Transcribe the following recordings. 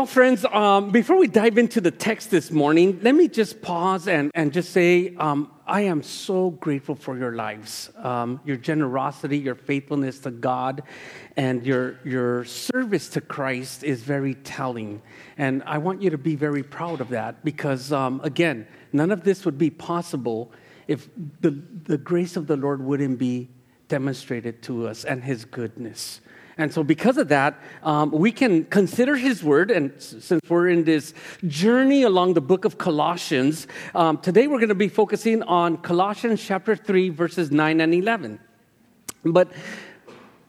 Well, friends, um, before we dive into the text this morning, let me just pause and, and just say um, I am so grateful for your lives, um, your generosity, your faithfulness to God, and your, your service to Christ is very telling. And I want you to be very proud of that because, um, again, none of this would be possible if the, the grace of the Lord wouldn't be demonstrated to us and His goodness. And so, because of that, um, we can consider his word. And since we're in this journey along the book of Colossians, um, today we're going to be focusing on Colossians chapter 3, verses 9 and 11. But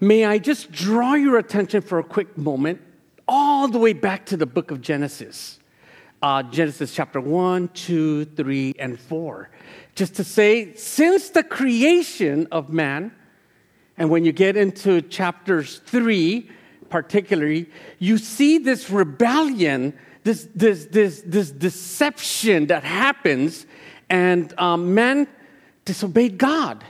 may I just draw your attention for a quick moment all the way back to the book of Genesis. Uh, Genesis chapter 1, 2, 3, and 4. Just to say, since the creation of man, and when you get into chapters three, particularly, you see this rebellion, this, this, this, this deception that happens, and um, man disobeyed God.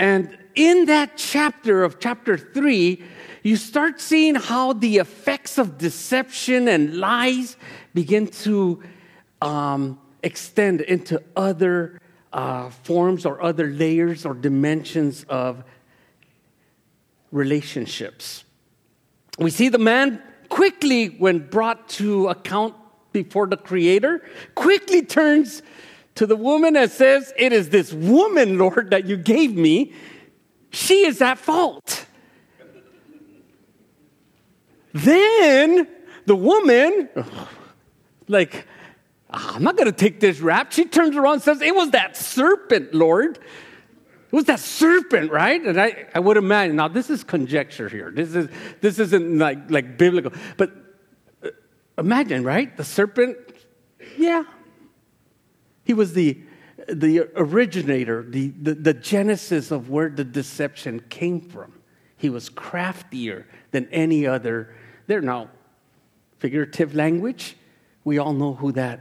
And in that chapter of chapter three, you start seeing how the effects of deception and lies begin to um, extend into other uh, forms or other layers or dimensions of relationships. We see the man quickly, when brought to account before the Creator, quickly turns to the woman and says, It is this woman, Lord, that you gave me. She is at fault. Then the woman, like, I'm not going to take this rap. She turns around and says, It was that serpent, Lord. Was that serpent, right? And I, I would imagine, now this is conjecture here. This, is, this isn't like, like biblical. But uh, imagine, right? The serpent, yeah. He was the, the originator, the, the, the genesis of where the deception came from. He was craftier than any other. There now, figurative language, we all know who that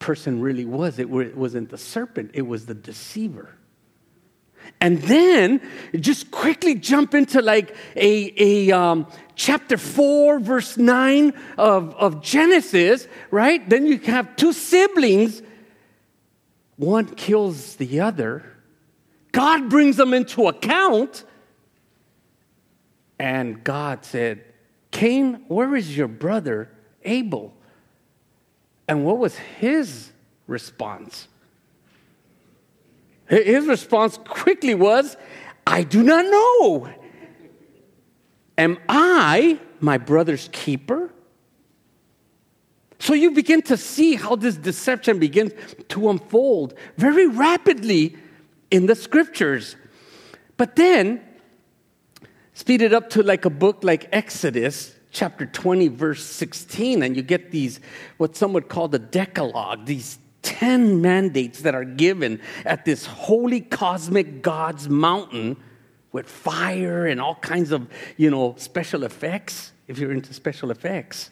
person really was. It wasn't the serpent, it was the deceiver. And then just quickly jump into like a, a um, chapter 4, verse 9 of, of Genesis, right? Then you have two siblings. One kills the other. God brings them into account. And God said, Cain, where is your brother Abel? And what was his response? His response quickly was, I do not know. Am I my brother's keeper? So you begin to see how this deception begins to unfold very rapidly in the scriptures. But then, speed it up to like a book like Exodus, chapter 20, verse 16, and you get these, what some would call the Decalogue, these 10 mandates that are given at this holy cosmic God's mountain with fire and all kinds of, you know, special effects, if you're into special effects.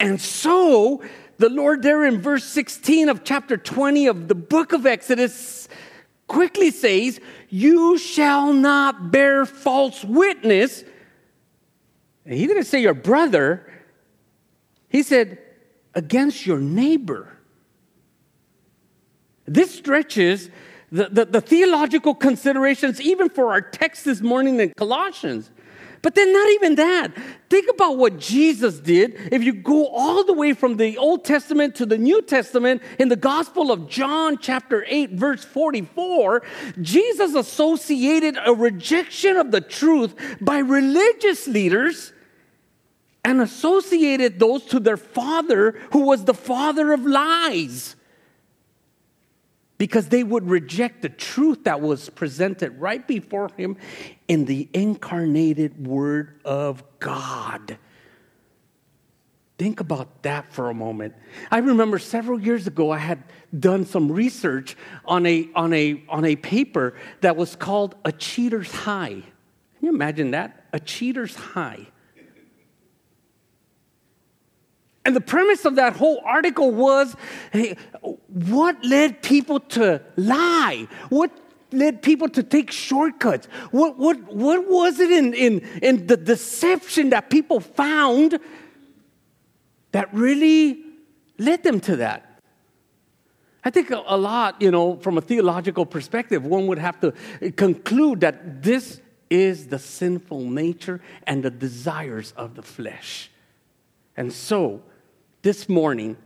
And so, the Lord, there in verse 16 of chapter 20 of the book of Exodus, quickly says, You shall not bear false witness. And he didn't say your brother, he said, against your neighbor. This stretches the, the, the, theological considerations even for our text this morning in Colossians. But then, not even that. Think about what Jesus did. If you go all the way from the Old Testament to the New Testament in the Gospel of John, chapter 8, verse 44, Jesus associated a rejection of the truth by religious leaders and associated those to their father, who was the father of lies. Because they would reject the truth that was presented right before him in the incarnated Word of God. Think about that for a moment. I remember several years ago, I had done some research on a, on a, on a paper that was called A Cheater's High. Can you imagine that? A Cheater's High. And the premise of that whole article was hey, what led people to lie? What led people to take shortcuts? What, what, what was it in, in, in the deception that people found that really led them to that? I think a lot, you know, from a theological perspective, one would have to conclude that this is the sinful nature and the desires of the flesh. And so, this morning,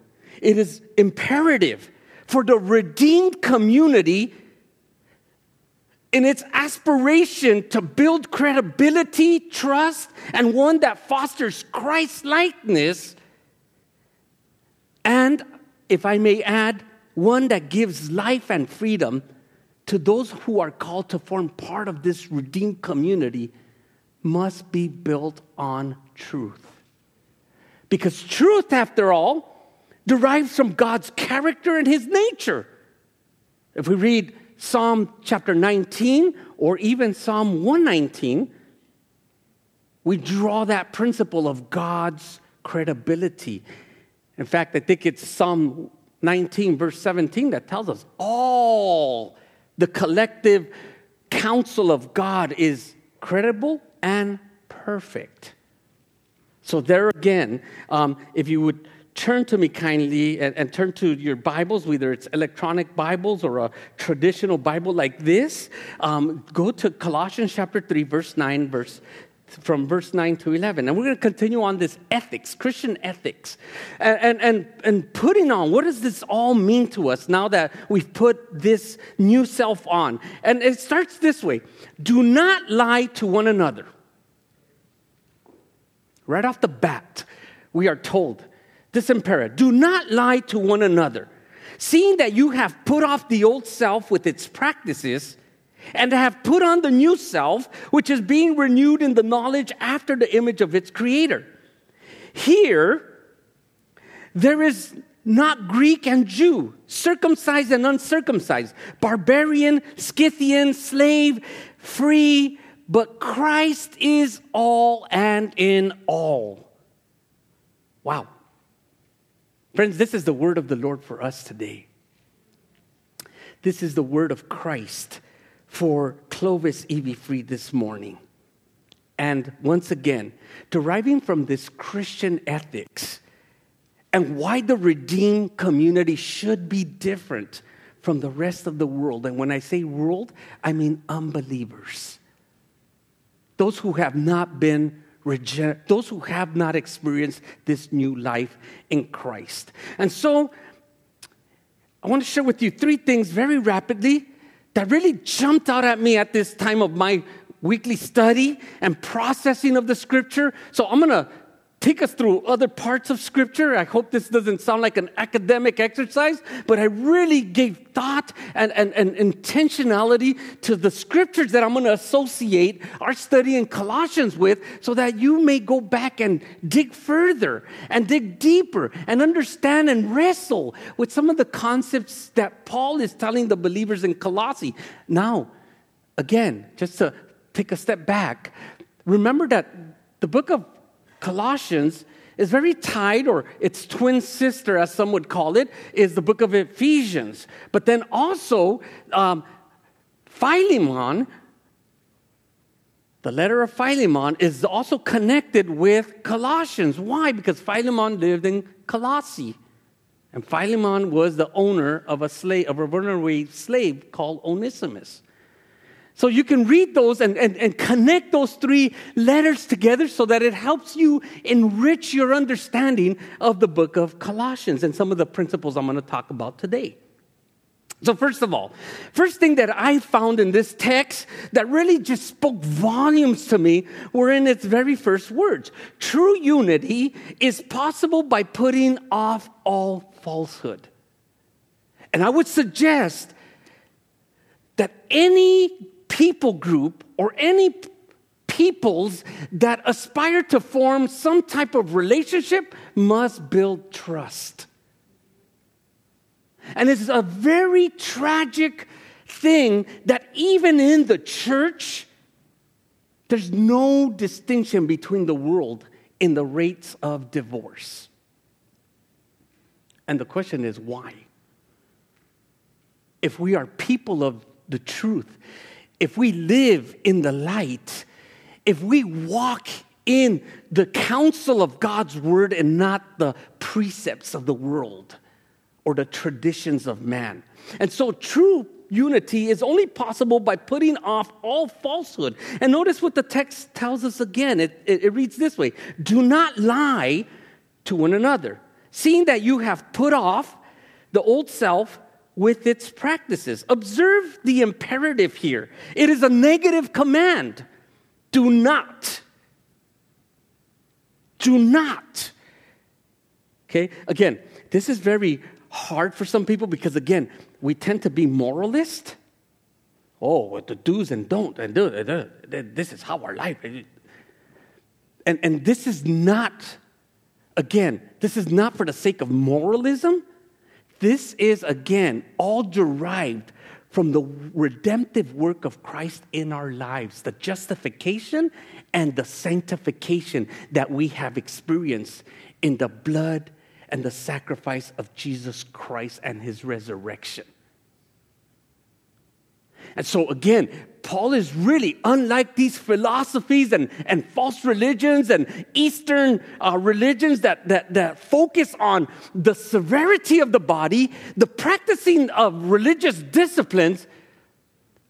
it is imperative for the redeemed community in its aspiration to build credibility, trust, and one that fosters Christ likeness. And if I may add, one that gives life and freedom to those who are called to form part of this redeemed community must be built on truth. Because truth, after all, derives from God's character and his nature. If we read Psalm chapter 19 or even Psalm 119, we draw that principle of God's credibility. In fact, I think it's Psalm 19, verse 17, that tells us all the collective counsel of God is credible and perfect. So, there again, um, if you would turn to me kindly and, and, turn to your Bibles, whether it's electronic Bibles or a traditional Bible like this, um, go to Colossians chapter 3, verse 9, verse from verse 9 to 11. And we're going to continue on this ethics, Christian ethics, and, and, and, and, putting on what does this all mean to us now that we've put this new self on? And it starts this way do not lie to one another. Right off the bat, we are told this imperative do not lie to one another, seeing that you have put off the old self with its practices and have put on the new self, which is being renewed in the knowledge after the image of its creator. Here, there is not Greek and Jew, circumcised and uncircumcised, barbarian, Scythian, slave, free, but Christ is all and in all. Wow. Friends, this is the word of the Lord for us today. This is the word of Christ for Clovis E.V. Freed this morning. And once again, deriving from this Christian ethics and why the redeemed community should be different from the rest of the world. And when I say world, I mean unbelievers. Those who have not been regenerate, those who have not experienced this new life in Christ. And so I want to share with you three things very rapidly that really jumped out at me at this time of my weekly study and processing of the scripture. So I'm going to take us through other parts of scripture. I hope this doesn't sound like an academic exercise, but I really gave thought and, and, and intentionality to the scriptures that I'm going to associate our study in Colossians with so that you may go back and dig further and dig deeper and understand and wrestle with some of the concepts that Paul is telling the believers in Colossae. Now, again, just to take a step back, remember that the book of Colossians is very tied, or its twin sister, as some would call it, is the book of Ephesians. But then also, um, Philemon, the letter of Philemon, is also connected with Colossians. Why? Because Philemon lived in Colossae. And Philemon was the owner of a slave, of a runaway slave called Onesimus. So you can read those and, and, and connect those three letters together so that it helps you enrich your understanding of the book of Colossians and some of the principles I'm going to talk about today. So, first of all, first thing that I found in this text that really just spoke volumes to me were in its very first words. True unity is possible by putting off all falsehood. And I would suggest that any people group or any peoples that aspire to form some type of relationship must build trust. And it's a very tragic thing that even in the church, there's no distinction between the world in the rates of divorce. And the question is why? If we are people of the truth, if we live in the light, if we walk in the counsel of God's word and not the precepts of the world or the traditions of man. And so, true unity is only possible by putting off all falsehood. And notice what the text tells us again. It, it, it, reads this way Do not lie to one another, seeing that you have put off the old self with its practices. Observe the imperative here. It is a negative command. Do not. Do not. Okay, again, this is very hard for some people because, again, we tend to be moralist. Oh, the do's and don't, and do, this is how our life. And, and this is not, again, this is not for the sake of moralism. This is, again, all derived from the redemptive work of Christ in our lives, the justification and the sanctification that we have experienced in the blood and the sacrifice of Jesus Christ and his resurrection. And so, again, Paul is really unlike these philosophies and, and false religions and Eastern uh, religions that, that, that focus on the severity of the body, the practicing of religious disciplines.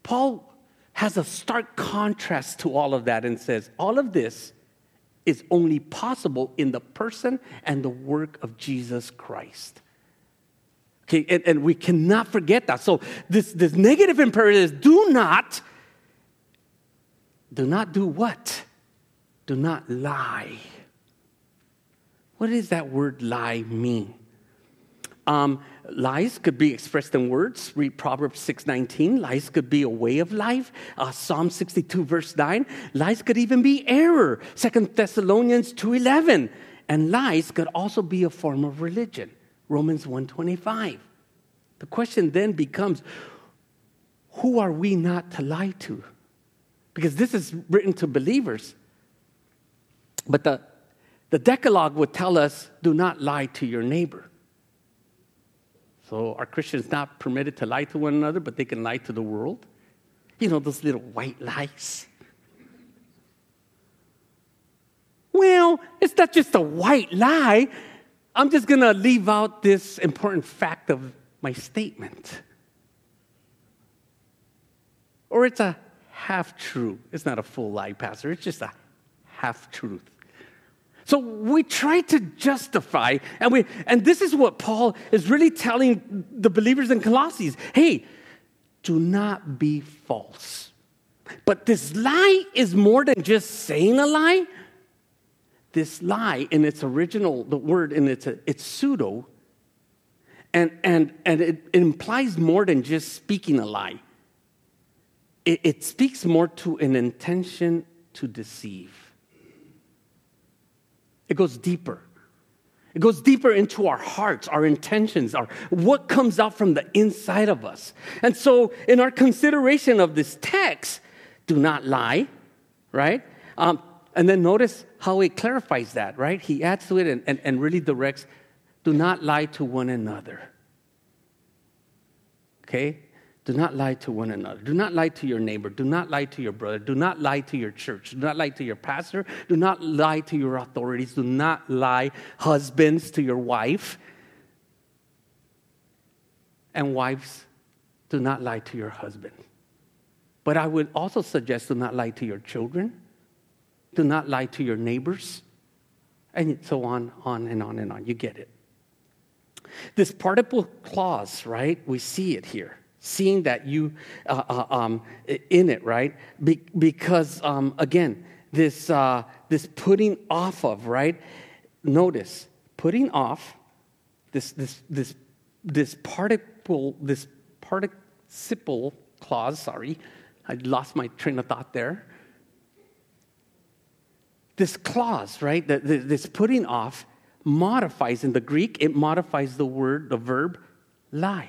Paul has a stark contrast to all of that and says, all of this is only possible in the person and the work of Jesus Christ. Okay, and, and we cannot forget that. So this, this negative imperative is do not, do not do what? Do not lie. What does that word lie mean? Um, lies could be expressed in words. Read Proverbs 6.19. Lies could be a way of life. Uh, Psalm 62 verse 9. Lies could even be error. Second Thessalonians 2.11. And lies could also be a form of religion. Romans 1.25. The question then becomes, who are we not to lie to? Because this is written to believers. But the, the Decalogue would tell us do not lie to your neighbor. So are Christians not permitted to lie to one another, but they can lie to the world? You know, those little white lies. Well, it's not just a white lie. I'm just going to leave out this important fact of my statement. Or it's a half truth. It's not a full lie, Pastor. It's just a half truth. So we try to justify, and, we, and this is what Paul is really telling the believers in Colossians hey, do not be false. But this lie is more than just saying a lie. This lie, in its original, the word in its, it's pseudo, and, and, and it, it implies more than just speaking a lie. It, it speaks more to an intention to deceive. It goes deeper. It goes deeper into our hearts, our intentions, our what comes out from the inside of us. And so, in our consideration of this text, do not lie, right? Um, and then notice how it clarifies that, right? He adds to it and, and, and really directs do not lie to one another. Okay? Do not lie to one another. Do not lie to your neighbor. Do not lie to your brother. Do not lie to your church. Do not lie to your pastor. Do not lie to your authorities. Do not lie, husbands, to your wife. And wives, do not lie to your husband. But I would also suggest do not lie to your children. Do not lie to your neighbors. And so on, on and on and on. You get it. This participle clause, right? We see it here seeing that you uh, uh, um, in it, right? Be- because um, again, this uh, this putting off of, right? Notice putting off this this this this participle this participle clause. Sorry, I lost my train of thought there. This clause, right? The, the, this putting off modifies in the Greek. It modifies the word, the verb, lie.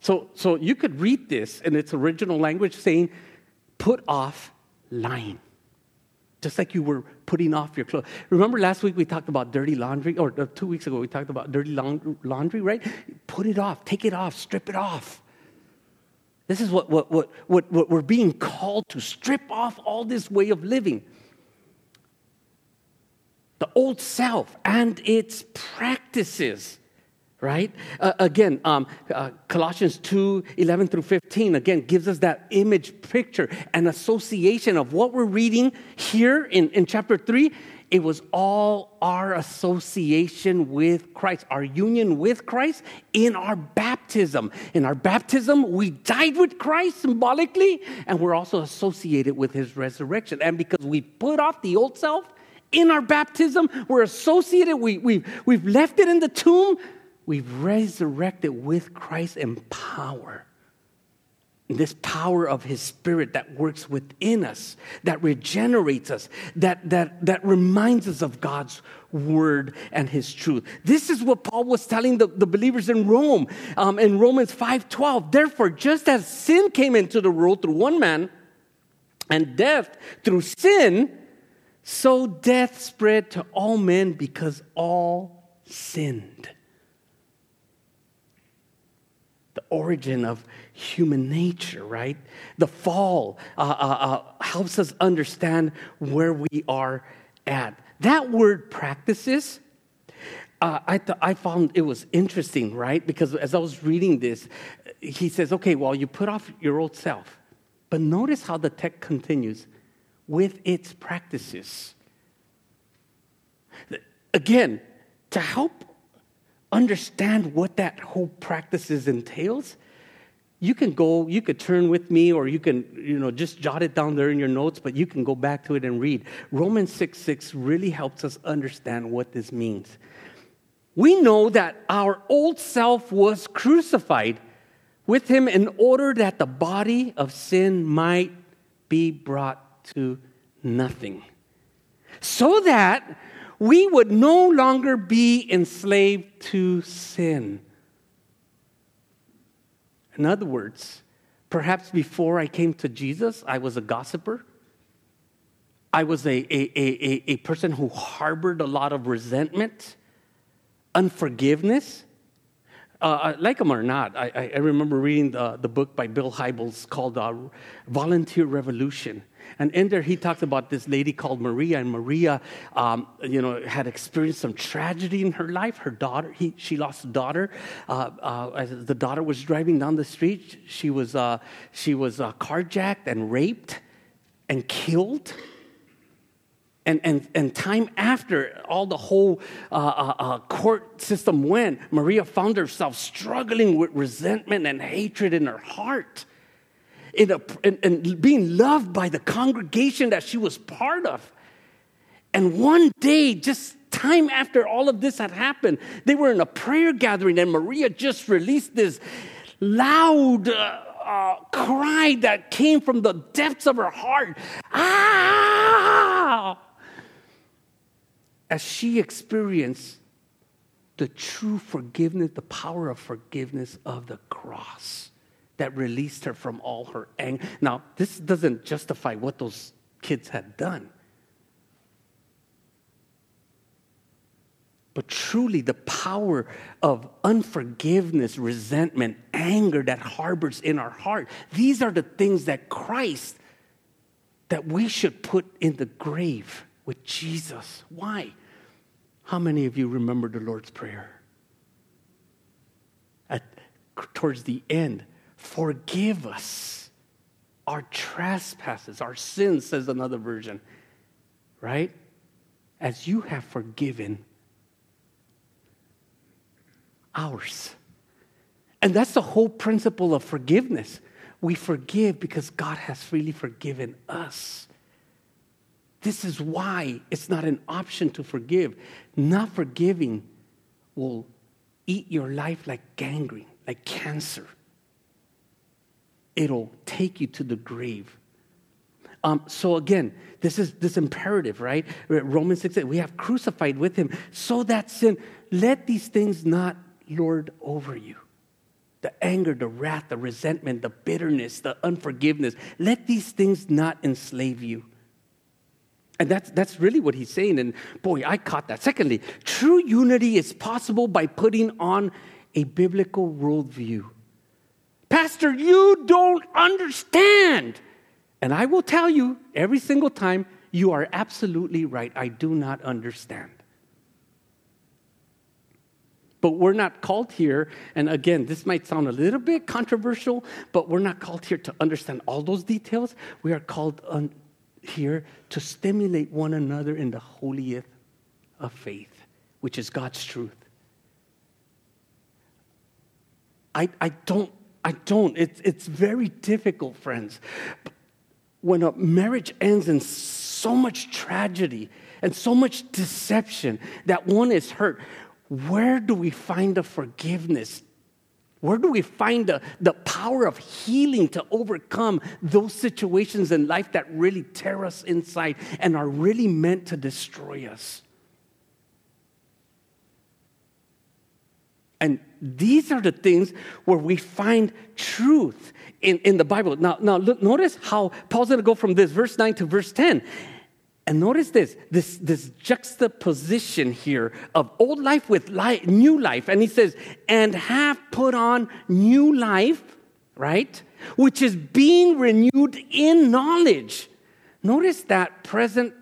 So, so you could read this in its original language saying, put off lying. Just like you were putting off your clothes. Remember last week we talked about dirty laundry, or uh, two weeks ago we talked about dirty laundry, right? Put it off, take it off, strip it off. This is what, what, what, what, what we're being called to strip off all this way of living. The old self and its practices right? Uh, again, um, uh, Colossians 2 11 through 15, again, gives us that image picture and association of what we're reading here in, in chapter 3. It was all our association with Christ, our union with Christ in our baptism. In our baptism, we died with Christ symbolically, and we're also associated with his resurrection. And because we put off the old self, in our baptism, we're associated, we, we've, we've left it in the tomb, we've resurrected with Christ in power. This power of his spirit that works within us, that regenerates us, that, that, that reminds us of God's word and his truth. This is what Paul was telling the, the believers in Rome um, in Romans 5:12. Therefore, just as sin came into the world through one man, and death through sin, so death spread to all men because all sinned the origin of human nature, right? The fall uh, uh, uh, helps us understand where we are at. That word practices, uh, I, th- I found it was interesting, right? Because as I was reading this, he says, okay, well, you put off your old self. But notice how the text continues with its practices. Again, to help understand what that whole practices entails, you can go, you could turn with me, or you can, you know, just jot it down there in your notes, but you can go back to it and read. Romans 6 6 really helps us understand what this means. We know that our old self was crucified with him in order that the body of sin might be brought to nothing. So that we would no longer be enslaved to sin. In other words, perhaps before I came to Jesus, I was a gossiper. I was a, a, a, a, person who harbored a lot of resentment, unforgiveness. Uh, like them or not, I, I remember reading the, the book by Bill Hybels called uh, Volunteer Revolution. And in there, he talks about this lady called Maria, and Maria, um, you know, had experienced some tragedy in her life. Her daughter, he, she lost a daughter. Uh, uh, as the daughter was driving down the street, she was, uh, she was uh, carjacked and raped and killed. And, and, and time after all the whole uh, uh, uh, court system went, Maria found herself struggling with resentment and hatred in her heart in a, in, in being loved by the congregation that she was part of. And one day, just time after all of this had happened, they were in a prayer gathering, and Maria just released this loud uh, uh, cry that came from the depths of her heart. Ah! As she experienced the true forgiveness, the power of forgiveness of the cross that released her from all her anger. Now, this doesn't justify what those kids had done. But truly, the power of unforgiveness, resentment, anger that harbors in our heart, these are the things that Christ, that we should put in the grave with Jesus. Why? How many of you remember the Lord's Prayer? At, towards the end, Forgive us our trespasses, our sins, says another version, right? As you have forgiven ours. And that's the whole principle of forgiveness. We forgive because God has freely forgiven us. This is why it's not an option to forgive. Not forgiving will eat your life like gangrene, like cancer it'll take you to the grave. Um, so again, this is this imperative, right? Romans 6 we have crucified with him so that sin, let these things not lord over you. The anger, the wrath, the resentment, the bitterness, the unforgiveness, let these things not enslave you. And that's, that's really what he's saying. And boy, I caught that. Secondly, true unity is possible by putting on a biblical worldview Pastor, you don't understand. And I will tell you every single time, you are absolutely right. I do not understand. But we're not called here, and again, this might sound a little bit controversial, but we're not called here to understand all those details. We are called un- here to stimulate one another in the holiest of faith, which is God's truth. I, I don't, I don't. It's, it's very difficult, friends. When a marriage ends in so much tragedy and so much deception that one is hurt, where do we find the forgiveness? Where do we find the, the power of healing to overcome those situations in life that really tear us inside and are really meant to destroy us? And these are the things where we find truth in, in the Bible. Now, now look, notice how Paul's going to go from this verse 9 to verse 10. And notice this, this, this juxtaposition here of old life with life, new life. And he says, and have put on new life, right? Which is being renewed in knowledge. Notice that present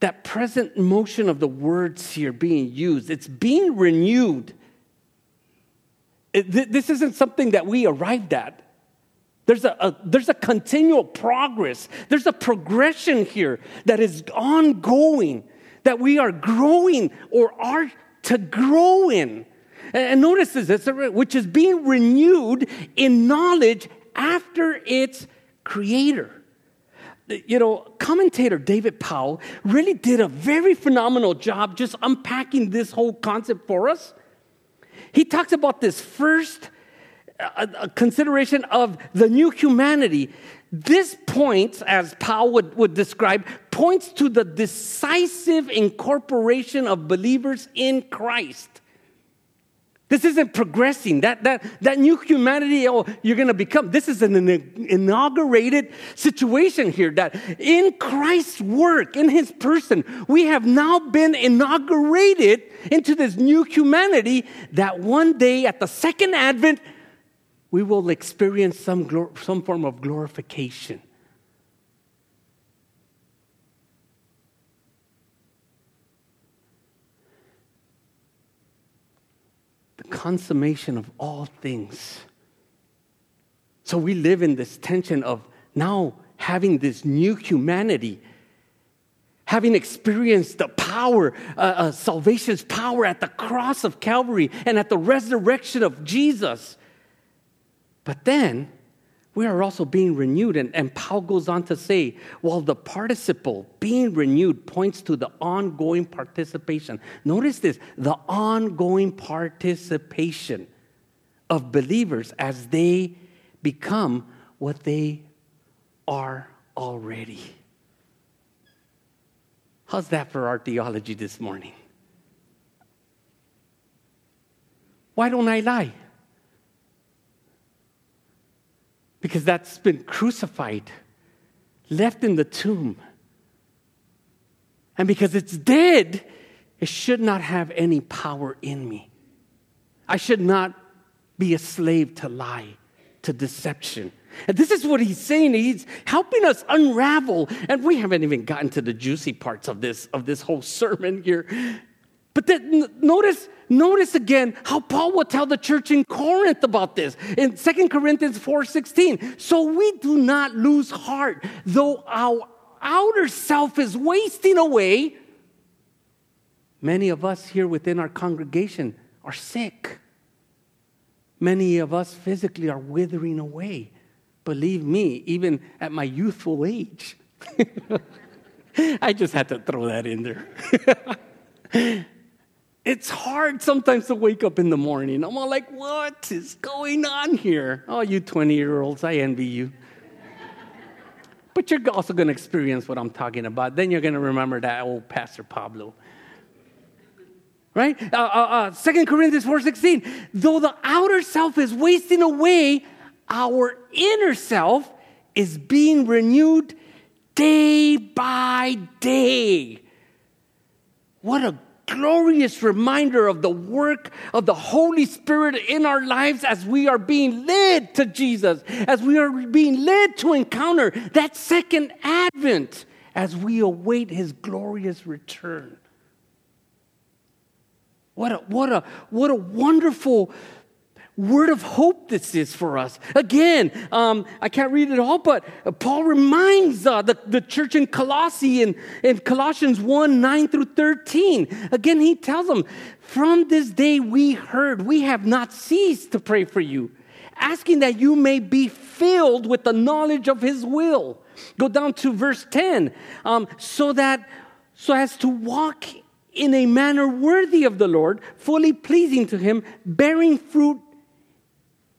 that present motion of the words here being used. It's being renewed. This isn't something that we arrived at. There's a, a, there's a continual progress. There's a progression here that is ongoing, that we are growing or are to grow in. And, and notice this, which is being renewed in knowledge after its creator. You know, commentator David Pao really did a very phenomenal job just unpacking this whole concept for us. He talks about this first a, a consideration of the new humanity. This points, as Powell would, would describe, points to the decisive incorporation of believers in Christ. This isn't progressing. That, that, that new humanity oh, you're going to become, this is an inaugurated situation here that in Christ's work, in his person, we have now been inaugurated into this new humanity that one day at the second advent, we will experience some, glor- some form of glorification. Consummation of all things. So we live in this tension of now having this new humanity, having experienced the power, uh, uh, salvation's power at the cross of Calvary and at the resurrection of Jesus. But then we are also being renewed. And, and Paul goes on to say, while the participle being renewed points to the ongoing participation. Notice this the ongoing participation of believers as they become what they are already. How's that for our theology this morning? Why don't I lie? Because that's been crucified, left in the tomb. And because it's dead, it should not have any power in me. I should not be a slave to lie, to deception. And this is what he's saying. He's helping us unravel. And we haven't even gotten to the juicy parts of this, of this whole sermon here. But then, notice Notice again how Paul will tell the church in Corinth about this in 2 Corinthians 4:16. So we do not lose heart, though our outer self is wasting away. Many of us here within our congregation are sick. Many of us physically are withering away. Believe me, even at my youthful age. I just had to throw that in there. It's hard sometimes to wake up in the morning. I'm all like, what is going on here? Oh, you 20 year olds, I envy you. but you're also going to experience what I'm talking about. Then you're going to remember that old Pastor Pablo. Right? Uh, uh, uh, 2 Corinthians 4.16, though the outer self is wasting away, our inner self is being renewed day by day. What a glorious reminder of the work of the Holy Spirit in our lives as we are being led to Jesus, as we are being led to encounter that second advent as we await his glorious return. What a, what a, what a wonderful word of hope this is for us. Again, um, I can't read it all, but Paul reminds uh, the, the church in Colossae in, in Colossians 1 9 through 13. Again, he tells them, From this day we heard, we have not ceased to pray for you, asking that you may be filled with the knowledge of his will. Go down to verse 10. Um, so that, so as to walk in a manner worthy of the Lord, fully pleasing to him, bearing fruit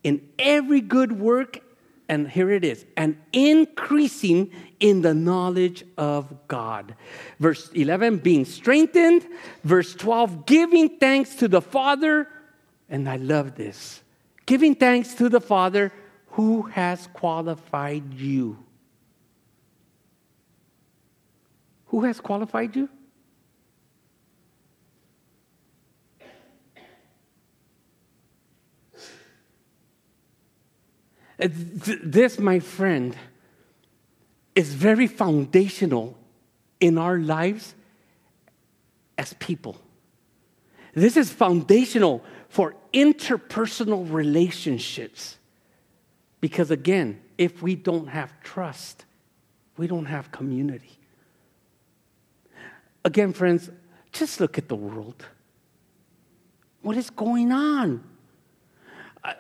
in every good work, and here it is, and increasing in the knowledge of God. Verse 11, being strengthened. Verse 12, giving thanks to the Father. And I love this giving thanks to the Father who has qualified you. Who has qualified you? Uh, this, my friend, is very foundational in our lives as people. This is foundational for interpersonal relationships. Because again, if we don't have trust, we don't have community. Again, friends, just look at the world. What is going on?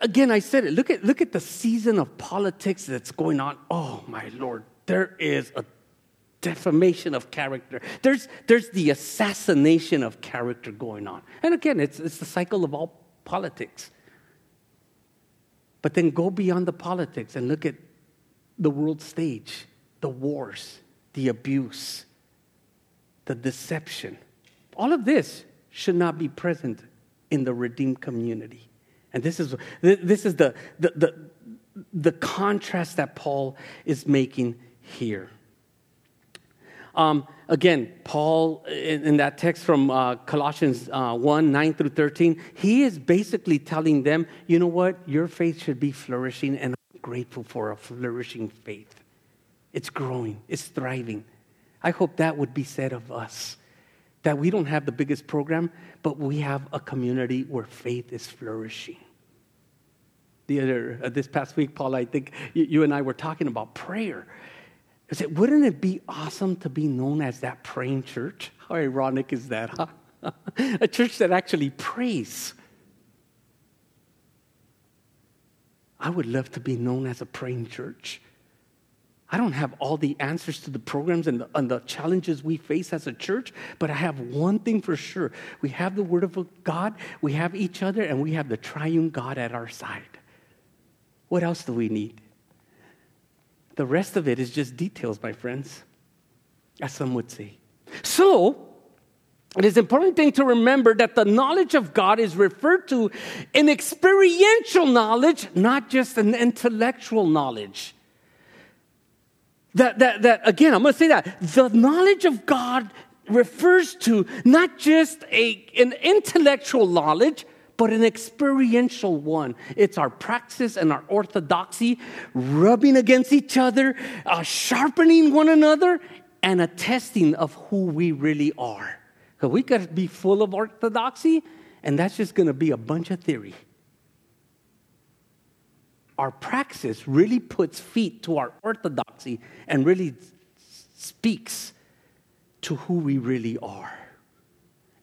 Again, I said it. Look at, look at the season of politics that's going on. Oh, my Lord. There is a defamation of character. There's, there's the assassination of character going on. And again, it's, it's the cycle of all politics. But then go beyond the politics and look at the world stage, the wars, the abuse, the deception. All of this should not be present in the redeemed community. And this is, this is the, the, the, the contrast that Paul is making here. Um, again, Paul, in, in, that text from uh, Colossians uh, 1 9 through 13, he is basically telling them, you know what? Your faith should be flourishing, and I'm grateful for a flourishing faith. It's growing, it's thriving. I hope that would be said of us that we don't have the biggest program, but we have a community where faith is flourishing. The other, uh, this past week, Paul, I think you, you, and I were talking about prayer. I said, wouldn't it be awesome to be known as that praying church? How ironic is that, huh? a church that actually prays. I would love to be known as a praying church. I don't have all the answers to the programs and the, and the, challenges we face as a church, but I have one thing for sure. We have the Word of God, we have each other, and we have the triune God at our side. What else do we need? The rest of it is just details, my friends, as some would say. So, it is an important thing to remember that the knowledge of God is referred to in experiential knowledge, not just an intellectual knowledge. That, that, that again, I'm going to say that the knowledge of God refers to not just a, an intellectual knowledge, but an experiential one. It's our praxis and our orthodoxy rubbing against each other, uh, sharpening one another, and a testing of who we really are. Because we to be full of orthodoxy, and that's just going to be a bunch of theory our praxis really puts feet to our orthodoxy and really speaks to who we really are.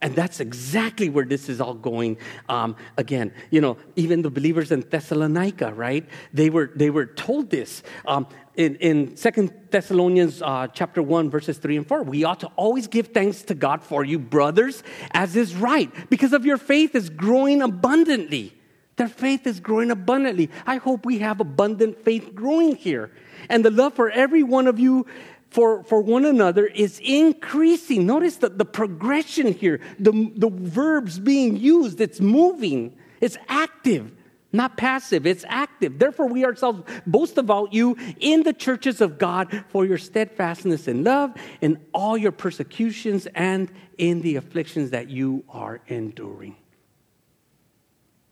And that's exactly where this is all going. Um, again, you know, even the believers in Thessalonica, right? They were they were told this um, in in Second Thessalonians uh, chapter one, verses three and four. We ought to always give thanks to God for you, brothers, as is right, because of your faith is growing abundantly. Their faith is growing abundantly. I hope we have abundant faith growing here. And the love for every one of you for, for one another is increasing. Notice the, the progression here, the, the verbs being used, it's moving, it's active. not passive, it's active. Therefore, we ourselves boast about you in the churches of God for your steadfastness in love, in all your persecutions, and in the afflictions that you are enduring.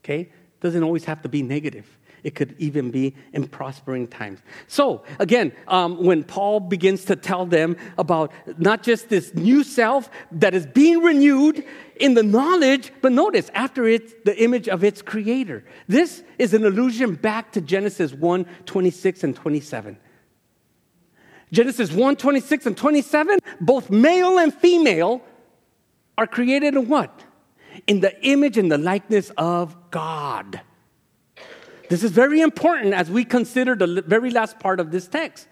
Okay? Doesn't always have to be negative. It could even be in prospering times. So, again, um, when Paul begins to tell them about not just this new self that is being renewed in the knowledge, but notice, after it's the image of its creator. This is an allusion back to Genesis 1 26 and 27. Genesis 1 26 and 27, both male and female are created in what? In the image and the likeness of God. This is very important as we consider the very last part of this text.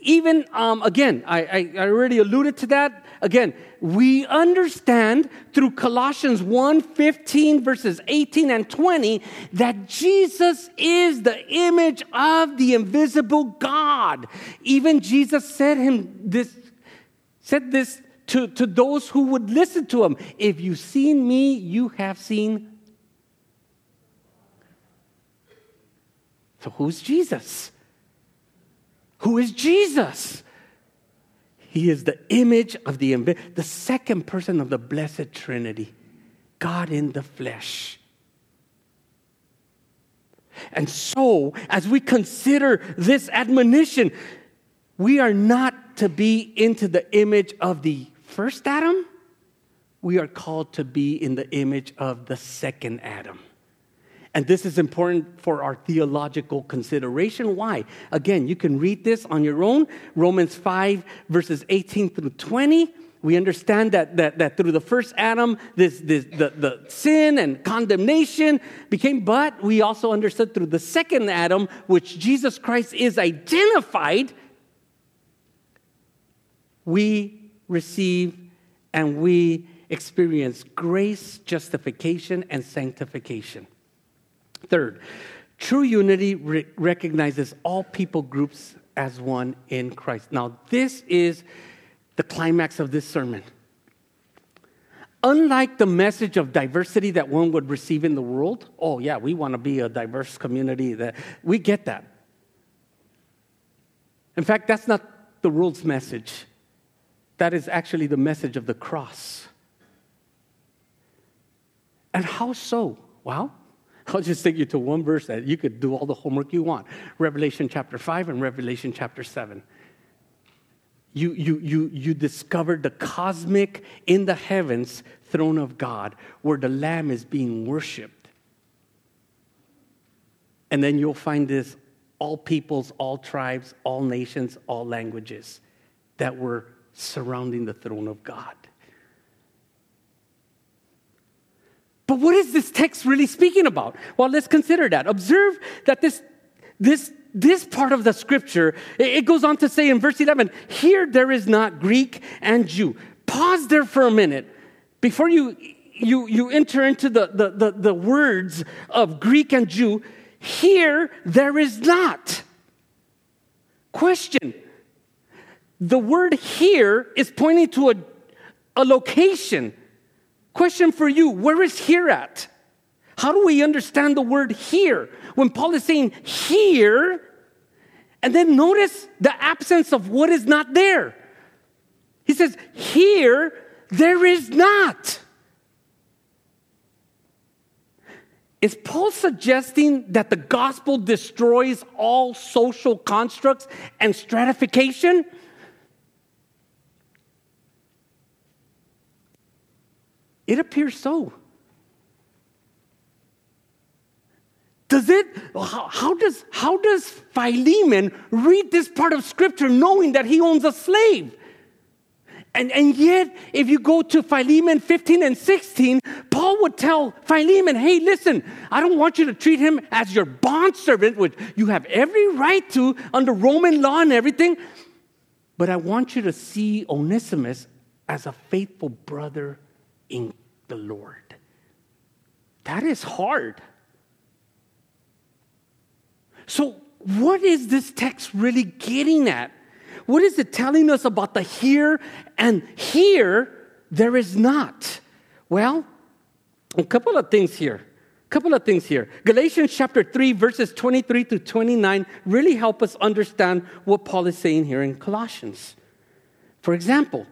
Even, um, again, I, I, already alluded to that. Again, we understand through Colossians 1 15, verses 18 and 20, that Jesus is the image of the invisible God. Even Jesus said him this, said this to, to those who would listen to him. If you've seen me, you have seen So, who's Jesus? Who is Jesus? He is the image of the, the second person of the Blessed Trinity, God in the flesh. And so, as we consider this admonition, we are not to be into the image of the first Adam, we are called to be in the image of the second Adam. And this is important for our theological consideration. Why? Again, you can read this on your own. Romans 5, verses 18 through 20. We understand that, that, that through the first Adam, this, this, the, the sin and condemnation became, but we also understood through the second Adam, which Jesus Christ is identified, we receive and we experience grace, justification, and sanctification. Third, true unity re- recognizes all people groups as one in Christ. Now, this is the climax of this sermon. Unlike the message of diversity that one would receive in the world, oh, yeah, we want to be a diverse community, that we get that. In fact, that's not the world's message. That is actually the message of the cross. And how so? Well, I'll just take you to one verse that you could do all the homework you want Revelation chapter 5 and Revelation chapter 7. You, you, you, you discover the cosmic, in the heavens, throne of God where the Lamb is being worshiped. And then you'll find this all peoples, all tribes, all nations, all languages that were surrounding the throne of God. But what is this text really speaking about? Well, let's consider that. Observe that this, this, this part of the scripture, it goes on to say in verse 11, here there is not Greek and Jew. Pause there for a minute before you, you, you enter into the, the, the, the words of Greek and Jew. Here there is not. Question. The word here is pointing to a, a location Question for you where is here at? How do we understand the word here? When Paul is saying here, and then notice the absence of what is not there. He says, Here there is not. Is Paul suggesting that the gospel destroys all social constructs and stratification? It appears so. Does it, how, does, how does Philemon read this part of scripture knowing that he owns a slave? And, and yet, if you go to Philemon 15 and 16, Paul would tell Philemon, hey, listen, I don't want you to treat him as your bondservant, which you have every right to under Roman law and everything, but I want you to see Onesimus as a faithful brother in the Lord. That is hard. So, what is this text really getting at? What is it telling us about the here and here there is not? Well, a couple of things here. A couple of things here. Galatians chapter 3, verses 23 to 29 really help us understand what Paul is saying here in Colossians. For example,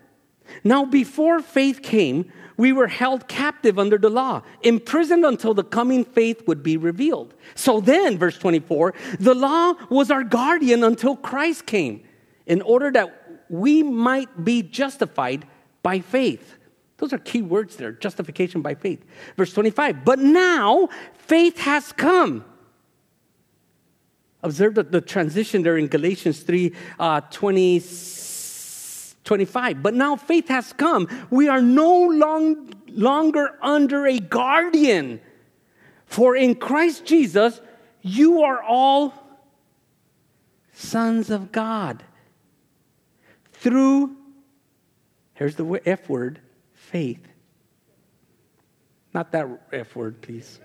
now before faith came, we were held captive under the law, imprisoned until the coming faith would be revealed. So then, verse 24, the law was our guardian until Christ came, in order that we might be justified by faith. Those are key words there justification by faith. Verse 25, but now faith has come. Observe the, the transition there in Galatians 3 uh, 20, 25. But now faith has come. We are no long, longer under a guardian. For in Christ Jesus, you are all sons of God. Through, here's the F word, faith. Not that F word, please.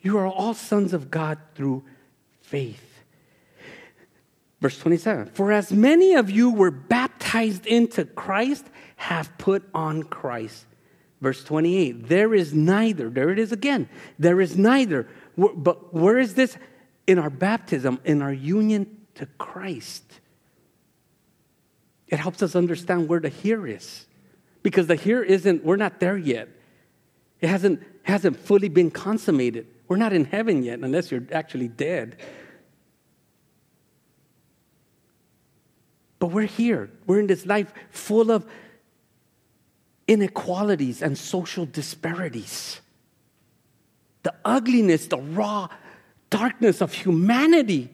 You are all sons of God through faith. Verse 27 For as many of you were baptized into Christ, have put on Christ. Verse 28 There is neither, there it is again, there is neither, but where is this? In our baptism, in our union to Christ. It helps us understand where the here is. Because the here isn't, we're not there yet. It hasn't, hasn't fully been consummated. We're not in heaven yet unless you're actually dead. But we're here. We're in this life full of inequalities and social disparities. The ugliness, the raw darkness of humanity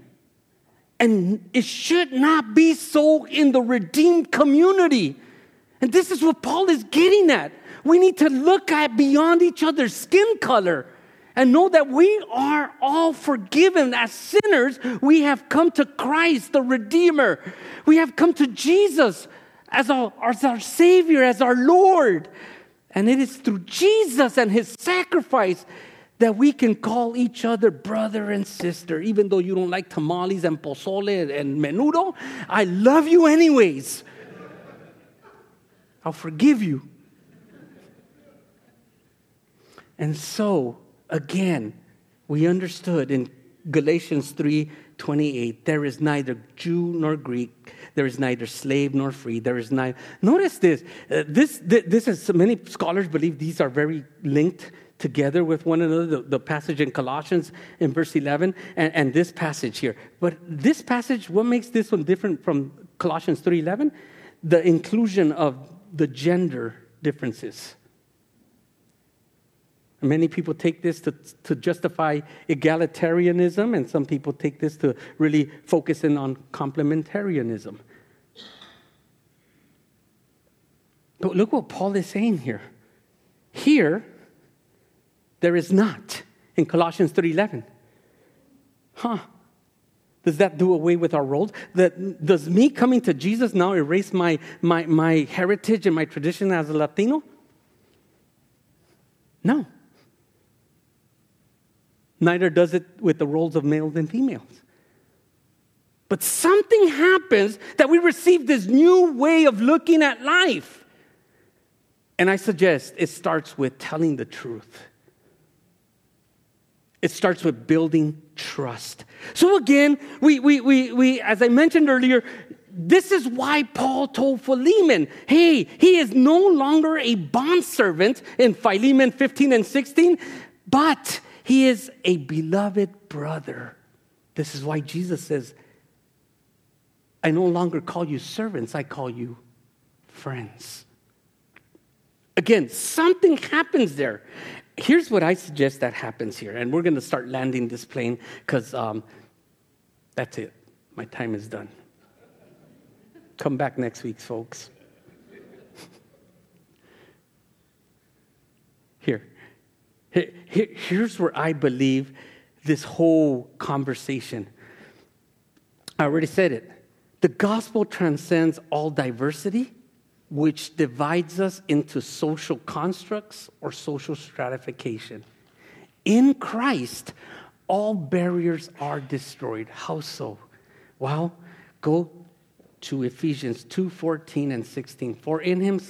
and it should not be so in the redeemed community. And this is what Paul is getting at. We need to look at beyond each other's skin color and know that we are all forgiven as sinners. We have come to Christ, the Redeemer. We have come to Jesus as our, as our Savior, as our Lord. And it is through Jesus and His sacrifice that we can call each other brother and sister, even though you don't like tamales and pozole and menudo. I love you anyways. I'll forgive you. And so, again, we understood in Galatians 3 28, there is neither Jew nor Greek, there is neither slave nor free, there is neither. Notice this. Uh, this, this, this is, many scholars believe these are very linked together with one another, the, the, passage in Colossians in verse 11 and, and this passage here. But this passage, what makes this one different from Colossians 3.11? The inclusion of the gender differences. Many people take this to, to justify egalitarianism, and some people take this to really focus in on complementarianism. But look what Paul is saying here. Here, there is not in Colossians 3:11. Huh. Does that do away with our roles? That, does me coming to Jesus now erase my, my, my heritage and my tradition as a Latino? No. Neither does it with the roles of males and females. But something happens that we receive this new way of looking at life. And I suggest it starts with telling the truth. It starts with building trust. So again, we, we, we, we, as I mentioned earlier, this is why Paul told Philemon, hey, he is no longer a bondservant in Philemon 15 and 16, but he is a beloved brother. This is why Jesus says, I no longer call you servants, I call you friends. Again, something happens there here's what I suggest that happens here, and we're going to start landing this plane because um, that's it. My time is done. Come back next week, folks. here. Here. Here's where I believe this whole conversation. I already said it. The gospel transcends all diversity which divides us into social constructs or social stratification. In Christ, all barriers are destroyed. How so? Well, go to Ephesians 2 14 and 16. For in him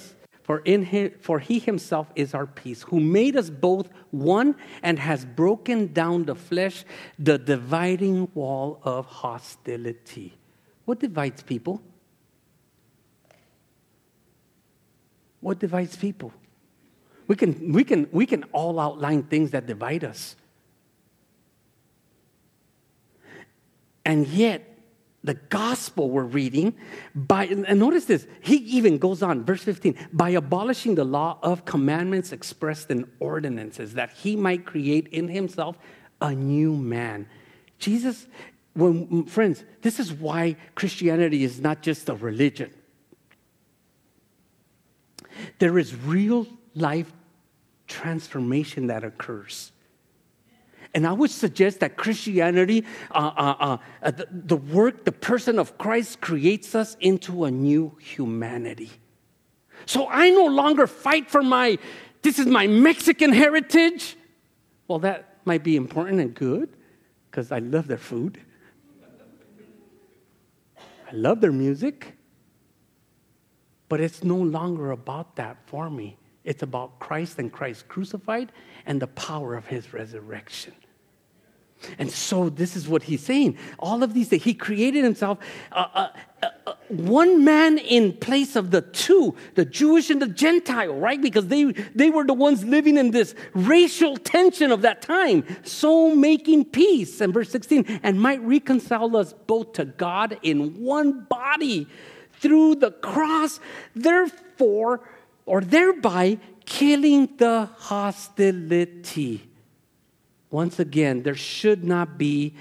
For, in him, for he himself is our peace, who made us both one and has broken down the flesh, the dividing wall of hostility. What divides people? What divides people? We can, we can, we can all outline things that divide us. And yet, the gospel we're reading by and notice this he even goes on verse 15 by abolishing the law of commandments expressed in ordinances that he might create in himself a new man. Jesus when friends this is why christianity is not just a religion. There is real life transformation that occurs and I would suggest that Christianity, uh, uh, uh, the, the work, the person of Christ creates us into a new humanity. So I no longer fight for my, this is my Mexican heritage. Well, that might be important and good because I love their food. I love their music. But it's no longer about that for me. It's about Christ and Christ crucified and the power of his resurrection. And so, this is what he's saying. All of these things, he created himself uh, uh, uh, uh, one man in place of the two, the Jewish and the Gentile, right? Because they, they were the ones living in this racial tension of that time. So, making peace. And verse 16, and might reconcile us both to God in one body through the cross, therefore, or thereby killing the hostility. Once again, there should not be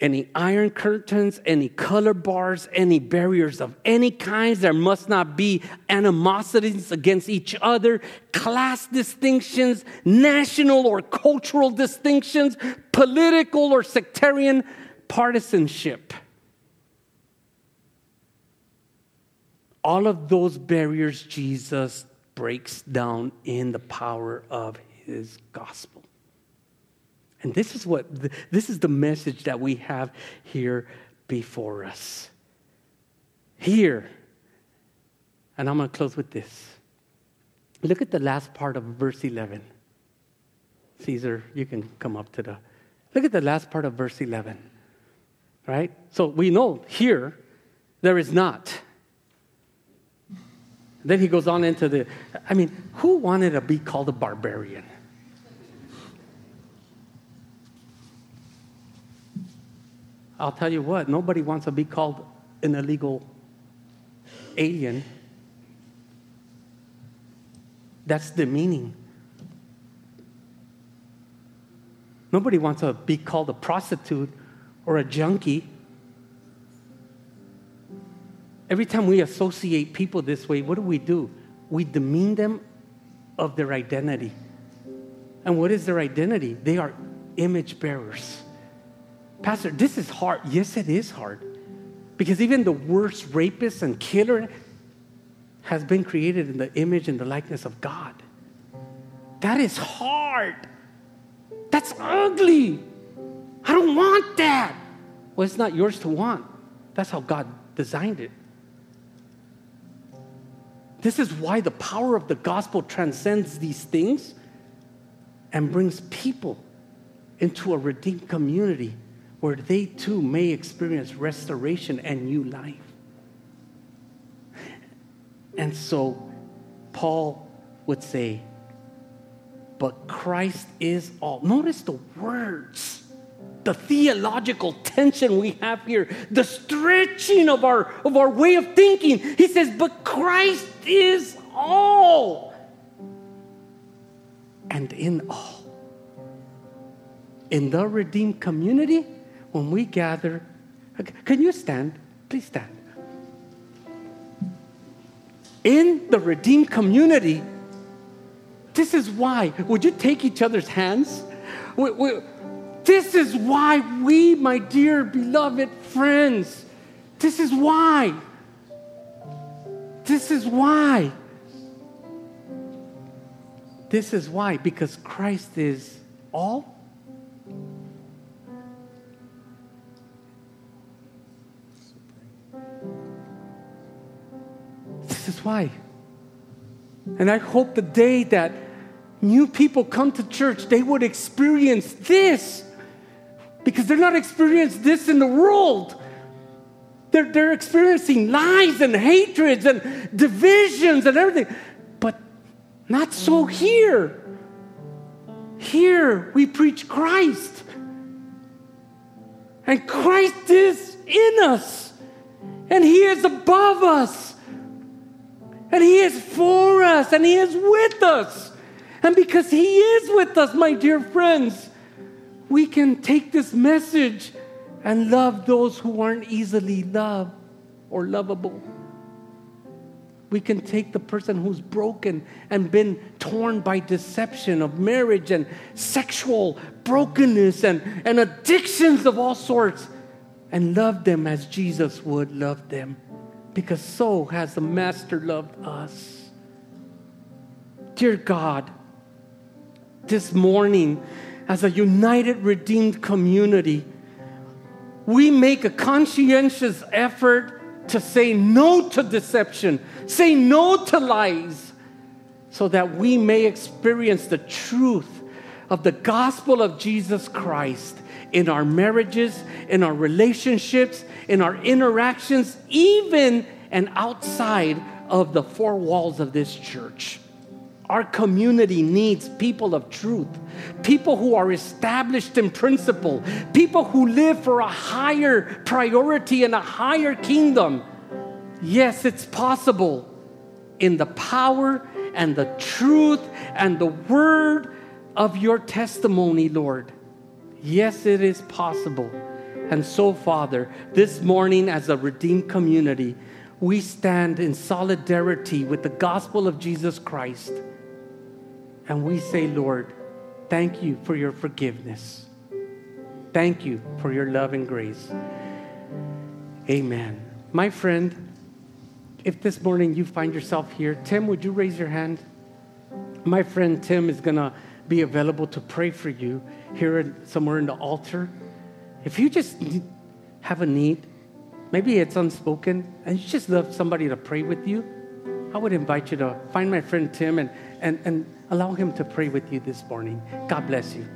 any iron curtains, any color bars, any barriers of any kinds. There must not be animosities against each other, class distinctions, national or cultural distinctions, political or sectarian partisanship. All of those barriers Jesus breaks down in the power of his gospel. And this is what this is the message that we have here before us. Here. And I'm going to close with this. Look at the last part of verse 11. Caesar, you can come up to the Look at the last part of verse 11. Right? So we know here there is not. Then he goes on into the, I mean, who wanted to be called a barbarian? I'll tell you what, nobody wants to be called an illegal alien. That's the meaning. Nobody wants to be called a prostitute or a junkie. Every time we associate people this way, what do we do? We demean them of their identity. And what is their identity? They are image bearers. Pastor, this is hard. Yes, it is hard. Because even the worst rapist and killer has been created in the image and the likeness of God. That is hard. That's ugly. I don't want that. Well, it's not yours to want. That's how God designed it. This is why the power of the gospel transcends these things and brings people into a redeemed community where they too may experience restoration and new life. And so Paul would say, but Christ is all. Notice the words, the theological tension we have here, the stretching of our, of our way of thinking. He says, but Christ is all and in all. In the redeemed community, when we gather, can you stand? Please stand. In the redeemed community, this is why. Would you take each other's hands? We, we, this is why we, my dear beloved friends, this is why. This is why. This is why, because Christ is all And I hope the day that new people come to church, they would experience this because they're not experiencing this in the world. They're, they're experiencing lies and hatreds and divisions and everything, but not so here. Here we preach Christ. And Christ is in us. And He is above us. And He is for us. And He is with us. And because He is with us, my dear friends, we can take this message and love those who aren't easily loved or lovable. We can take the person who's broken and been torn by deception of marriage and sexual brokenness and, and addictions of all sorts and love them as Jesus would love them. Because so has the Master loved us. Dear God, this morning, as a united, redeemed community, we make a conscientious effort to say no to deception, say no to lies, so that we may experience the truth of the gospel of Jesus Christ in our marriages, in our relationships, in our interactions, even and outside of the four walls of this church. Our community needs people of truth, people who are established in principle, people who live for a higher priority and a higher kingdom. Yes, it's possible in the power and the truth and the word of your testimony, Lord. Yes, it is possible. And so, Father, this morning as a redeemed community, we stand in solidarity with the gospel of Jesus Christ. And we say, Lord, thank you for your forgiveness. Thank you for your love and grace. Amen. My friend, if this morning you find yourself here, Tim, would you raise your hand? My friend Tim is going to be available to pray for you here somewhere in the altar. If you just have a need, maybe it's unspoken, and you just love somebody to pray with you, I would invite you to find my friend Tim and, and, and allow him to pray with you this morning. God bless you.